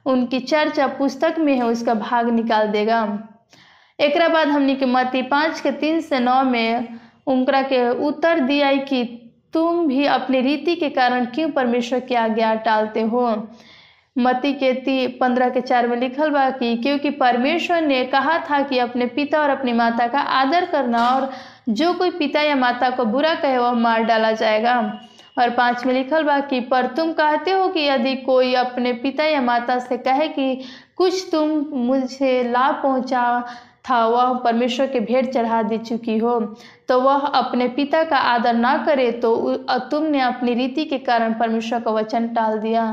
उनकी चर्चा पुस्तक में है, उसका भाग निकाल देगा। एक बाद हमने के मती पाँच के तीन से नौ में उनकरा के उत्तर दिया कि तुम भी अपनी रीति के कारण क्यों परमेश्वर की आज्ञा टालते हो? मती के ती पंद्रह के चार में लिखल बा कि क्योंकि परमेश्वर ने कहा था कि अपने पिता और अपनी माता का आदर करना और जो कोई पिता या माता को बुरा कहे, वह मार डाला जाएगा। और पाँच में लिखल बा कि, पर तुम कहते हो कि यदि कोई अपने पिता या माता से कहे कि, कुछ तुम मुझे लाभ पहुँचा था वह परमेश्वर के भेंट चढ़ा दे चुकी हो तो वह अपने पिता का आदर ना करे तो तुमने अपनी रीति के कारण परमेश्वर का वचन टाल दिया।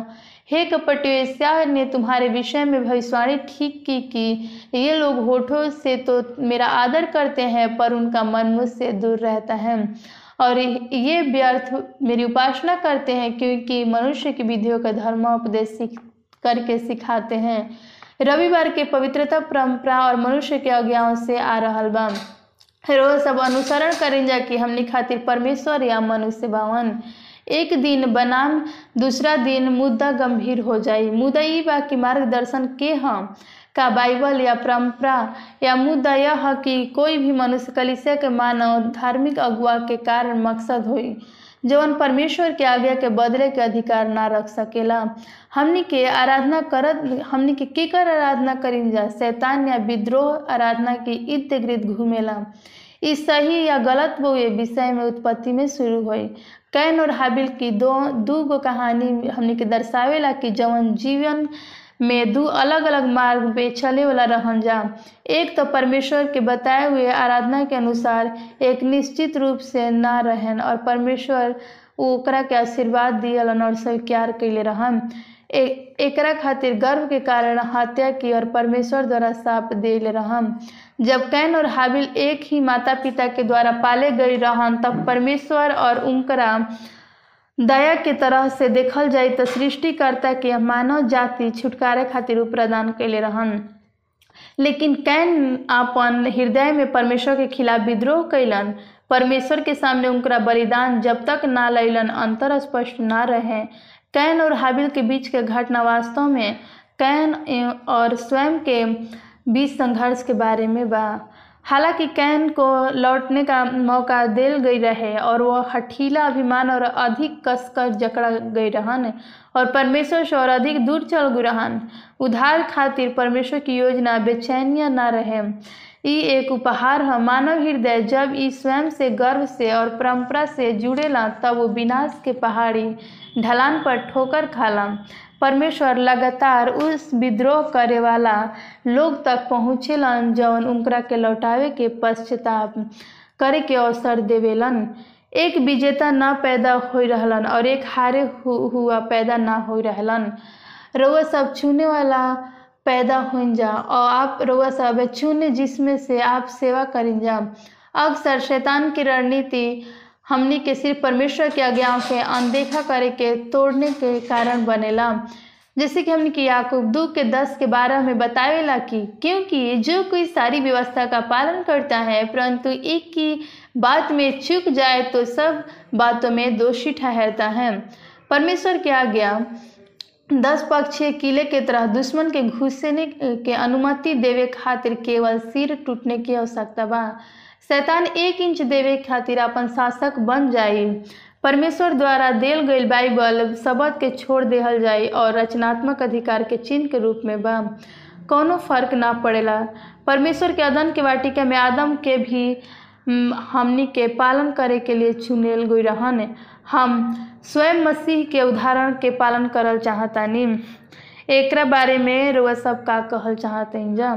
हे कपट वेश्या ने तुम्हारे विषय में भविष्यवाणी ठीक की कि, ये लोग होठों से तो मेरा आदर करते हैं, पर उनका मन मुझसे दूर रहता है। और ये व्यर्थ मेरी उपासना करते हैं क्योंकि मनुष्य की विधियों का धर्मोपदेश सीख, करके सिखाते हैं। रविवार के पवित्रता परंपरा और मनुष्य के अज्ञाओं से आ रहल बा रोज सब अनुसरण करें जा कि हमनी खातिर परमेश्वर या मनुष्य बावन। एक दिन बनाम, दूसरा दिन मुद्दा गंभीर हो जाई। मुद्दा ई बा कि मार्गदर्शन के हम। का बाइबल या परंपरा या मुद्दा यह है कि कोई भी मनुष्य कलिसिया के मानव धार्मिक अगुआ के कारण मकसद होई, जवन परमेश्वर के आज्ञा के बदले के अधिकार ना रख सकेला। हमनी के आराधना करत, हमनी के केकर आराधना करीन जा? शैतान या विद्रोह आराधना के इर्द गिर्द घूमेला। ई सही या गलत वो ये विषय में उत्पत्ति में शुरू हुई। कैन और हाबिल की दो, दू गो कहानी हमनी के दर्शावेला कि जवन जीवन में दो अलग अलग मार्ग पे चले वाला रहन जा एक तो परमेश्वर के बताए हुए आराधना के अनुसार एक निश्चित रूप से ना रहन और परमेश्वर ओकरा के आशीर्वाद दियलन और स्वीकार कैले रहन। ए, एकरा खातिर गर्व के कारण हत्या की और परमेश्वर द्वारा साप देले रहन। जब कैन और हाबिल एक ही माता पिता के द्वारा पाले गई रहन तब परमेश्वर और उनकरा दया के तरह से देखल जाए तो सृष्टिकर्ता के मानव जाति छुटकारे खातिर उ प्रदान कैले रहन। लेकिन कैन अपन हृदय में परमेश्वर के खिलाफ विद्रोह कैलन परमेश्वर के सामने उनका बलिदान जब तक ना लैलन अंतर स्पष्ट ना रहे। कैन और हाबिल के बीच के घटना वास्तव में कैन और स्वयं के बीच संघर्ष के बारे में बा। हालाँकि कैन को लौटने का मौका दिल गई रहे और वह हठीला अभिमान और अधिक कसकर जकड़ा गई रहन और परमेश्वर से और अधिक दूर चल गई रहन। उधार खातिर परमेश्वर की योजना बेचैनिया ना रहे। ई एक उपहार है। मानव हृदय जब ई स्वयं से गर्व से और परंपरा से जुड़ेला, तब वो विनाश के पहाड़ी ढलान पर ठोकर खाला। परमेश्वर लगातार उस विद्रोह करे वाला लोग तक पहुँचेलन जौन उनकरा के लौटावे के पश्चाताप करे के अवसर देवेलन। एक विजेता ना पैदा हो रहलन और एक हारे हुआ पैदा ना हो रहलन। रउआ सब छूने वाला पैदा हो जा और आप रउआ सब चुने जिसमें से आप सेवा करें जा। अक्सर शैतान की रणनीति हमनी के सिर्फ़ परमेश्वर की आज्ञाओं के अनदेखा करे के तोड़ने के कारण बनेला। जैसे कि हमने कि याकूब दो के दस के बारह में बतावेला कि क्योंकि जो कोई सारी व्यवस्था का पालन करता है, परंतु एक की बात में चूक जाए तो सब बातों में दोषी ठहरता है। परमेश्वर की आज्ञा दस पक्षीय किले के तरह दुश्मन के घुसने के अनुमति देवे खातिर केवल सिर टूटने की आवश्यकता बा। शैतान एक इंच देवे खातिर अपन शासक बन जाई परमेश्वर द्वारा देल गई बाइबल शब्द के छोड़ देहल जाई और रचनात्मक अधिकार के चिन्ह के रूप में बा। कोनो फ़र्क ना पड़ेला। परमेश्वर के अदन के वाटिका में आदम के भी हमनी के पालन करे के लिए चुनेल गई रहन। हम स्वयं मसीह के उदाहरण के पालन करल चाहतानी। एकरा बारे में रुआ सब का कहल चाहते जा।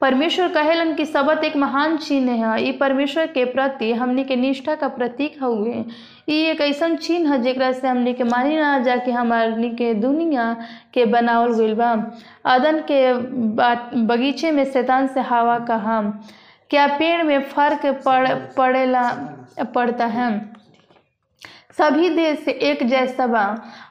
परमेश्वर कहेलन कि सबत एक महान चिन्ह है परमेश्वर के प्रति हमनी के निष्ठा का प्रतीक हुए ई एक ऐसा चिन्ह है जरा से हमनी के मानी ना जा कि हमारनी के दुनिया के बनावल गइल बा। अदन के बगीचे में शैतान से हवा कहा, क्या पेड़ में फ़र्क पड़, पड़ेला, पड़ता है? सभी देश एक जैसा बा,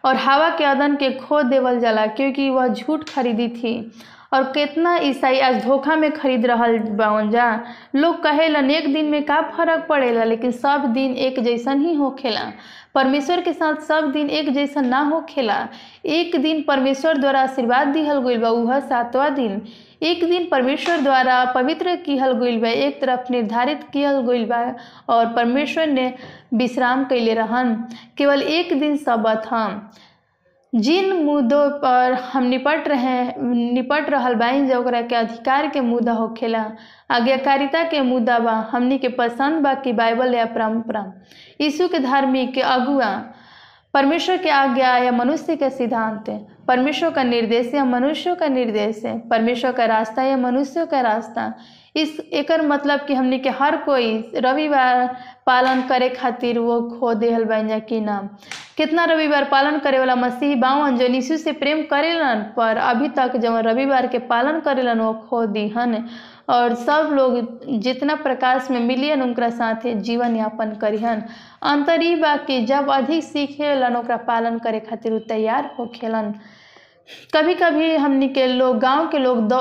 और हवा के अदन के खो देवल जाला, क्योंकि वह झूठ खरीदी थी। और कितना ईसाई आज धोखा में खरीद रहल बावन जा लोग कहेलन एक दिन में का फ़र्क पड़ेला, लेकिन सब दिन एक जैसन ही होखेला। परमेश्वर के साथ सब दिन एक जैसा ना होखेला। एक दिन परमेश्वर द्वारा आशीर्वाद दिहल गइल बा, उह सातवां दिन। एक दिन परमेश्वर द्वारा पवित्र किहल गइल बा, एक तरफ़ निर्धारित किहल गइल बा, और परमेश्वर ने विश्राम कैले रहन। केवल एक दिन सबत हम जिन मुद्दों पर हम निपट रहे, निपट रहा बाइन जो के अधिकार के मुद्दा होखेला आज्ञाकारिता के मुद्दा बा, हमनी के पसंद बा कि बाइबल या परम्परा यीशु के धार्मिक अगुआ परमेश्वर के आज्ञा या मनुष्य के सिद्धांत है। परमेश्वर का निर्देश या मनुष्यों का निर्देश है। परमेश्वर का रास्ता या मनुष्यों का रास्ता। इस एकर मतलब कि हमने के हर कोई रविवार पालन करे खातिर वो खो देहल बन कि ना कितना रविवार पालन करे वाला मसीह बावन जो यीशु से प्रेम करेलन पर अभी तक जब रविवार के पालन करेलन, वो खो दीहन। और सब लोग जितना प्रकाश में मिलियन उनका साथे जीवन यापन करिहन। अंतर ई बा कि जब अधिक सीखेलन पालन करे खातिर तैयार होखेलन। कभी कभी हमनी के लोग गाँव के लोग दौ,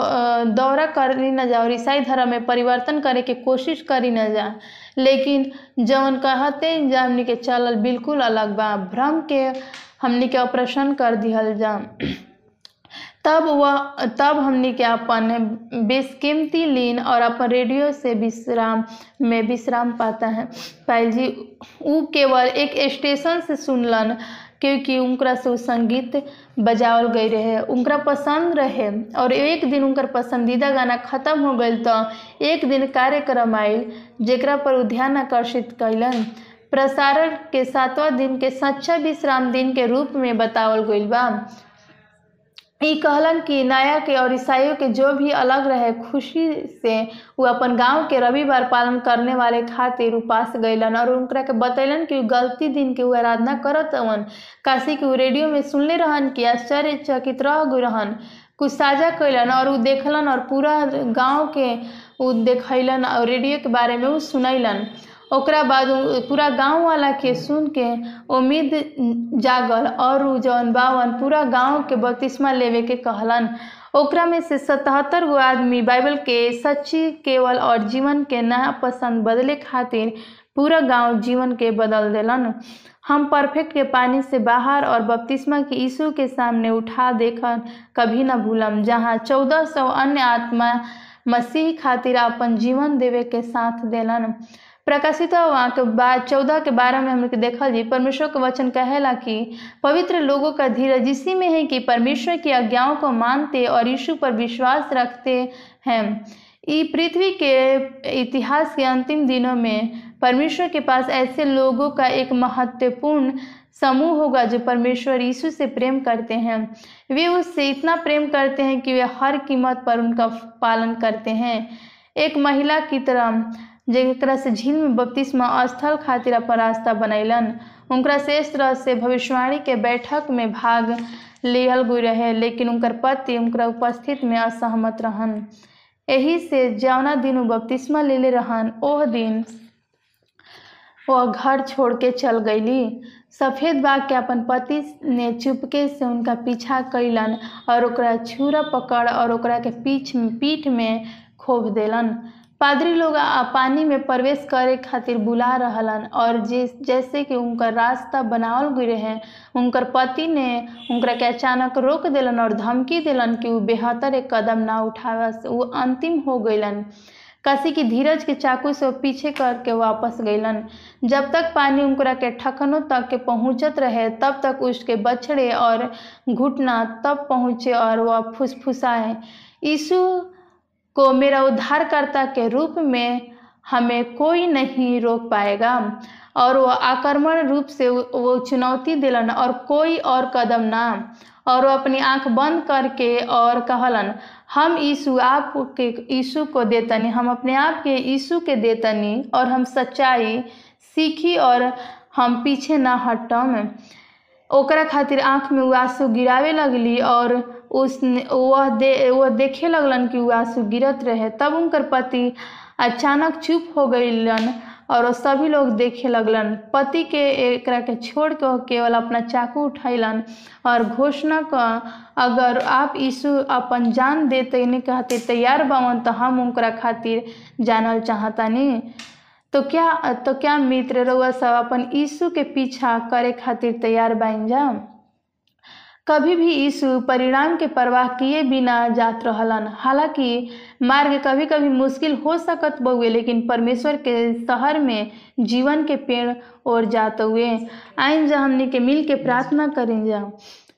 दौरा करी न जा और ईसाई धर्म में परिवर्तन करे के कोशिश करी न जा। लेकिन जवन कहते जा हमनी के चलल बिल्कुल अलग बा भ्रम के हमनी के ऑपरेशन कर दिहल जा। तब वह, तब हमनी के अपन बेशकीमती लीन और अपन रेडियो से विश्राम, में विश्राम पाता है। पायल जी उ केवल एक स्टेशन से सुनलन, क्योंकि उनकरा से संगीत बजावल गई रहे उनकरा पसंद रहे, और एक दिन उनकर पसंदीदा गाना खत्म हो गई तो एक दिन कार्यक्रम आयल जरा पर ध्यान आकर्षित कैलन प्रसारण के सातवां दिन के सच्चा विश्राम दिन के रूप में बतावल गई बा। ई कहलन कि, नया के और ईसाइयों के जो भी अलग रहे, खुशी से वो अपन गाँव के रविवार पालन करने वाले खातिर उपास गईलन और उनकरा के बतैलन कि गलती दिन के वो आराधना करत हवन काशी के वो रेडियो में सुनले रहन कि आश्चर्यचकित रह रहन। कुछ साझा कैलन और उ देखलन और पूरा गाँव के उ देखैलन और रेडियो के बारे में उ सुनैलन ओकरा बाद पूरा गाँव वाला के सुन के उम्मीद जागल और उ जौन बावन पूरा गाँव के बपतिस्मा लेवे के कहलन। ओकरा में से सतहत्तर गो आदमी बाइबल के सच्ची, केवल और जीवन के नया पसंद बदले खातिर पूरा गाँव जीवन के बदल देलन। हम परफेक्ट के पानी से बाहर और बपतिस्मा के यीशु के सामने उठा देखन कभी न भूलम, जहाँ चौदह सौ अन्य आत्मा मसीह खातिर अपन जीवन देवे के साथ देलन। प्रकाशित वहाँ के बाद चौदह के बारह में हम देखल जी, परमेश्वर के वचन कहेला कि पवित्र लोगों का धीरज इसी में है कि परमेश्वर की आज्ञाओं को मानते और यीशु पर विश्वास रखते हैं। ई पृथ्वी के इतिहास के अंतिम दिनों में परमेश्वर के पास ऐसे लोगों का एक महत्वपूर्ण समूह होगा जो परमेश्वर यीशु से प्रेम करते हैं। वे उससे इतना प्रेम करते हैं कि वे हर कीमत पर उनका पालन करते हैं। एक महिला की तरह जेकरा से झील में बपतिस्मा स्थल खातिर अपन रास्ता बनैलन। उनकरा शेष तरह से भविष्यवाणी के बैठक में भाग लिहल गई रहे, लेकिन उनकर पति उनकरा उपस्थित में असहमत रहन। एही से जौना दिन बपतिस्मा लेले रहन, ओह दिन वह घर छोड़ के चल गईली। सफ़ेद बाग के अपन पति ने चुपके से उनका पीछा कैलन और छुरा पकड़ और के पीछ पीठ में खोप देलन। पादरी लोग पानी में प्रवेश करे खातिर बुला रहलन और जिस जैसे कि उनकर रास्ता बनावल गई रहे, उनकर पति ने उनकरा के अचानक रोक दिलन और धमकी दिलन कि वो बेहतर एक कदम ना उठावे वो अंतिम हो गईलन काशी की धीरज के चाकू से पीछे करके वापस गईलन जब तक पानी उनकरा के ठकनों तक के पहुँचत रहे, तब तक उसके बछड़े और घुटना तब पहुँचे और वह फुसफुसाए। यीशु को मेरा उद्धारकर्ता के रूप में हमें कोई नहीं रोक पाएगा। और वो आक्रमण रूप से वो चुनौती दिलन और कोई और कदम ना। और वो अपनी आँख बंद करके और कहलन, हम यीशु आप के यीशु को देतनी, हम अपने आप के यीशु के देतनी और हम सच्चाई सीखी और हम पीछे ना हटम। ओकरा खातिर आँख में वो आँसू गिरावे लगली और उस वह दे, वह देखे लगलन कि वह आँसू गिरत रहे। तब उनकर पति अचानक चुप हो गईलन और सभी लोग देखे लगलन। पति के एकरा के छोड़ के केवल अपना चाकू उठैलन और घोषणा का, अगर आप यीशु अपन जान देते नहीं कहते तैयार बावन तो हम उनकरा खातिर जानल चाहतानी। तो क्या तो क्या मित्र रउआ सब अपन यीशु के पीछा करे खातिर तैयार बन जा कभी भी यीशु परिणाम के परवाह किए बिना जात रहलन। हालाँकि, मार्ग कभी कभी मुश्किल हो सकत बउए लेकिन परमेश्वर के शहर में जीवन के पेड़ और जात हुए। आइन जा हमने के मिल के प्रार्थना करें जा।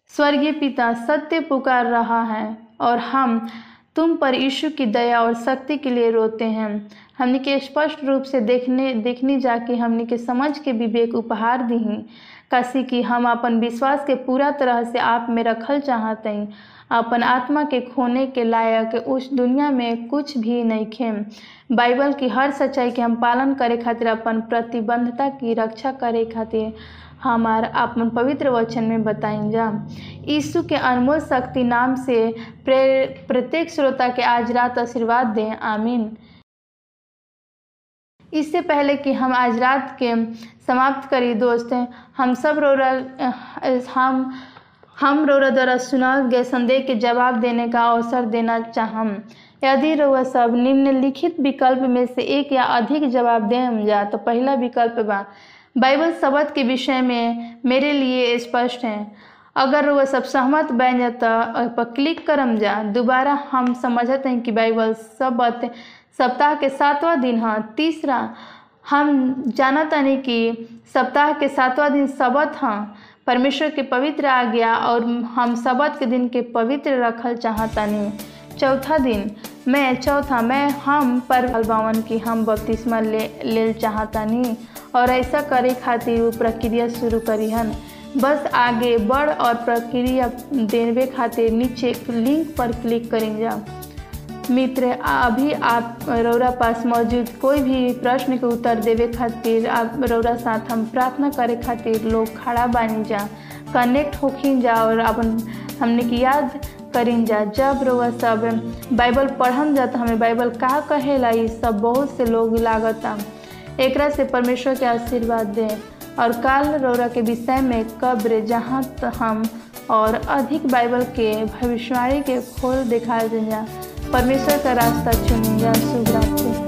स्वर्गीय पिता, सत्य पुकार रहा है और हम तुम पर यीशु की दया और शक्ति के लिए रोते हैं। हमने के स्पष्ट रूप से देखने, देखनी जाके हमने के समझ के विवेक उपहार दी काशी कि, हम अपन विश्वास के पूरा तरह से आप में रखल चाहत हई अपन आत्मा के खोने के लायक उस दुनिया में कुछ भी नहीं खेम। बाइबल की हर सच्चाई के हम पालन करे खातिर अपन प्रतिबद्धता की रक्षा करे खातिर हमार अपन पवित्र वचन में बताइन जा। यीशु के अनमोल शक्ति नाम से प्रत्येक श्रोता के आज रात आशीर्वाद दें। आमीन। इससे पहले कि हम आज रात के समाप्त करी दोस्त, हम सब रोरा हम हम रोरा द्वारा सुनाए गए संदेह के जवाब देने का अवसर देना चाहम। यदि रोआ सब निम्नलिखित विकल्प में से एक या अधिक जवाब दें जा तो पहला विकल्प बा, बाइबल शब्द के विषय में मेरे लिए स्पष्ट है। अगर वह सब सहमत बन जाता पर क्लिक करम जा। दोबारा हम समझते हैं कि बाइबल शब्द सप्ताह के सातवां दिन, है, तीसरा, हम जानता नहीं कि सप्ताह के सातवां दिन शब्द हाँ परमेश्वर के पवित्र आ गया और हम शब्द के दिन के पवित्र रखल चाहता नहीं चौथा दिन, मैं, चौथा, मैं, हम पर बावन की हम बपतिस्मा ले ले चाहता नहीं और ऐसा करे खातिर वो प्रक्रिया शुरू करी हन बस आगे बढ़ और प्रक्रिया देवे खातिर नीचे लिंक पर क्लिक करें जा। मित्र, अभी आप रौरा पास मौजूद कोई भी प्रश्न के उत्तर देवे खातिर, आप रौरा साथ हम प्रार्थना करे खातिर लोग खड़ा बानी जा कनेक्ट होखिन जा और अपन हमने की याद करीन जा। जब रउआ सब बाइबल पढ़म जा तो हमें बाइबल का कहेला, ये सब बहुत से लोग लागता। एक से परमेश्वर के आशीर्वाद दें और काल रौरा के विषय में कब्र, जहाँ हम और अधिक बाइबल के भविष्यवाणी के खोल दिखा दें जा। परमेश्वर का रास्ता चुनूँगा शुभ रात्रि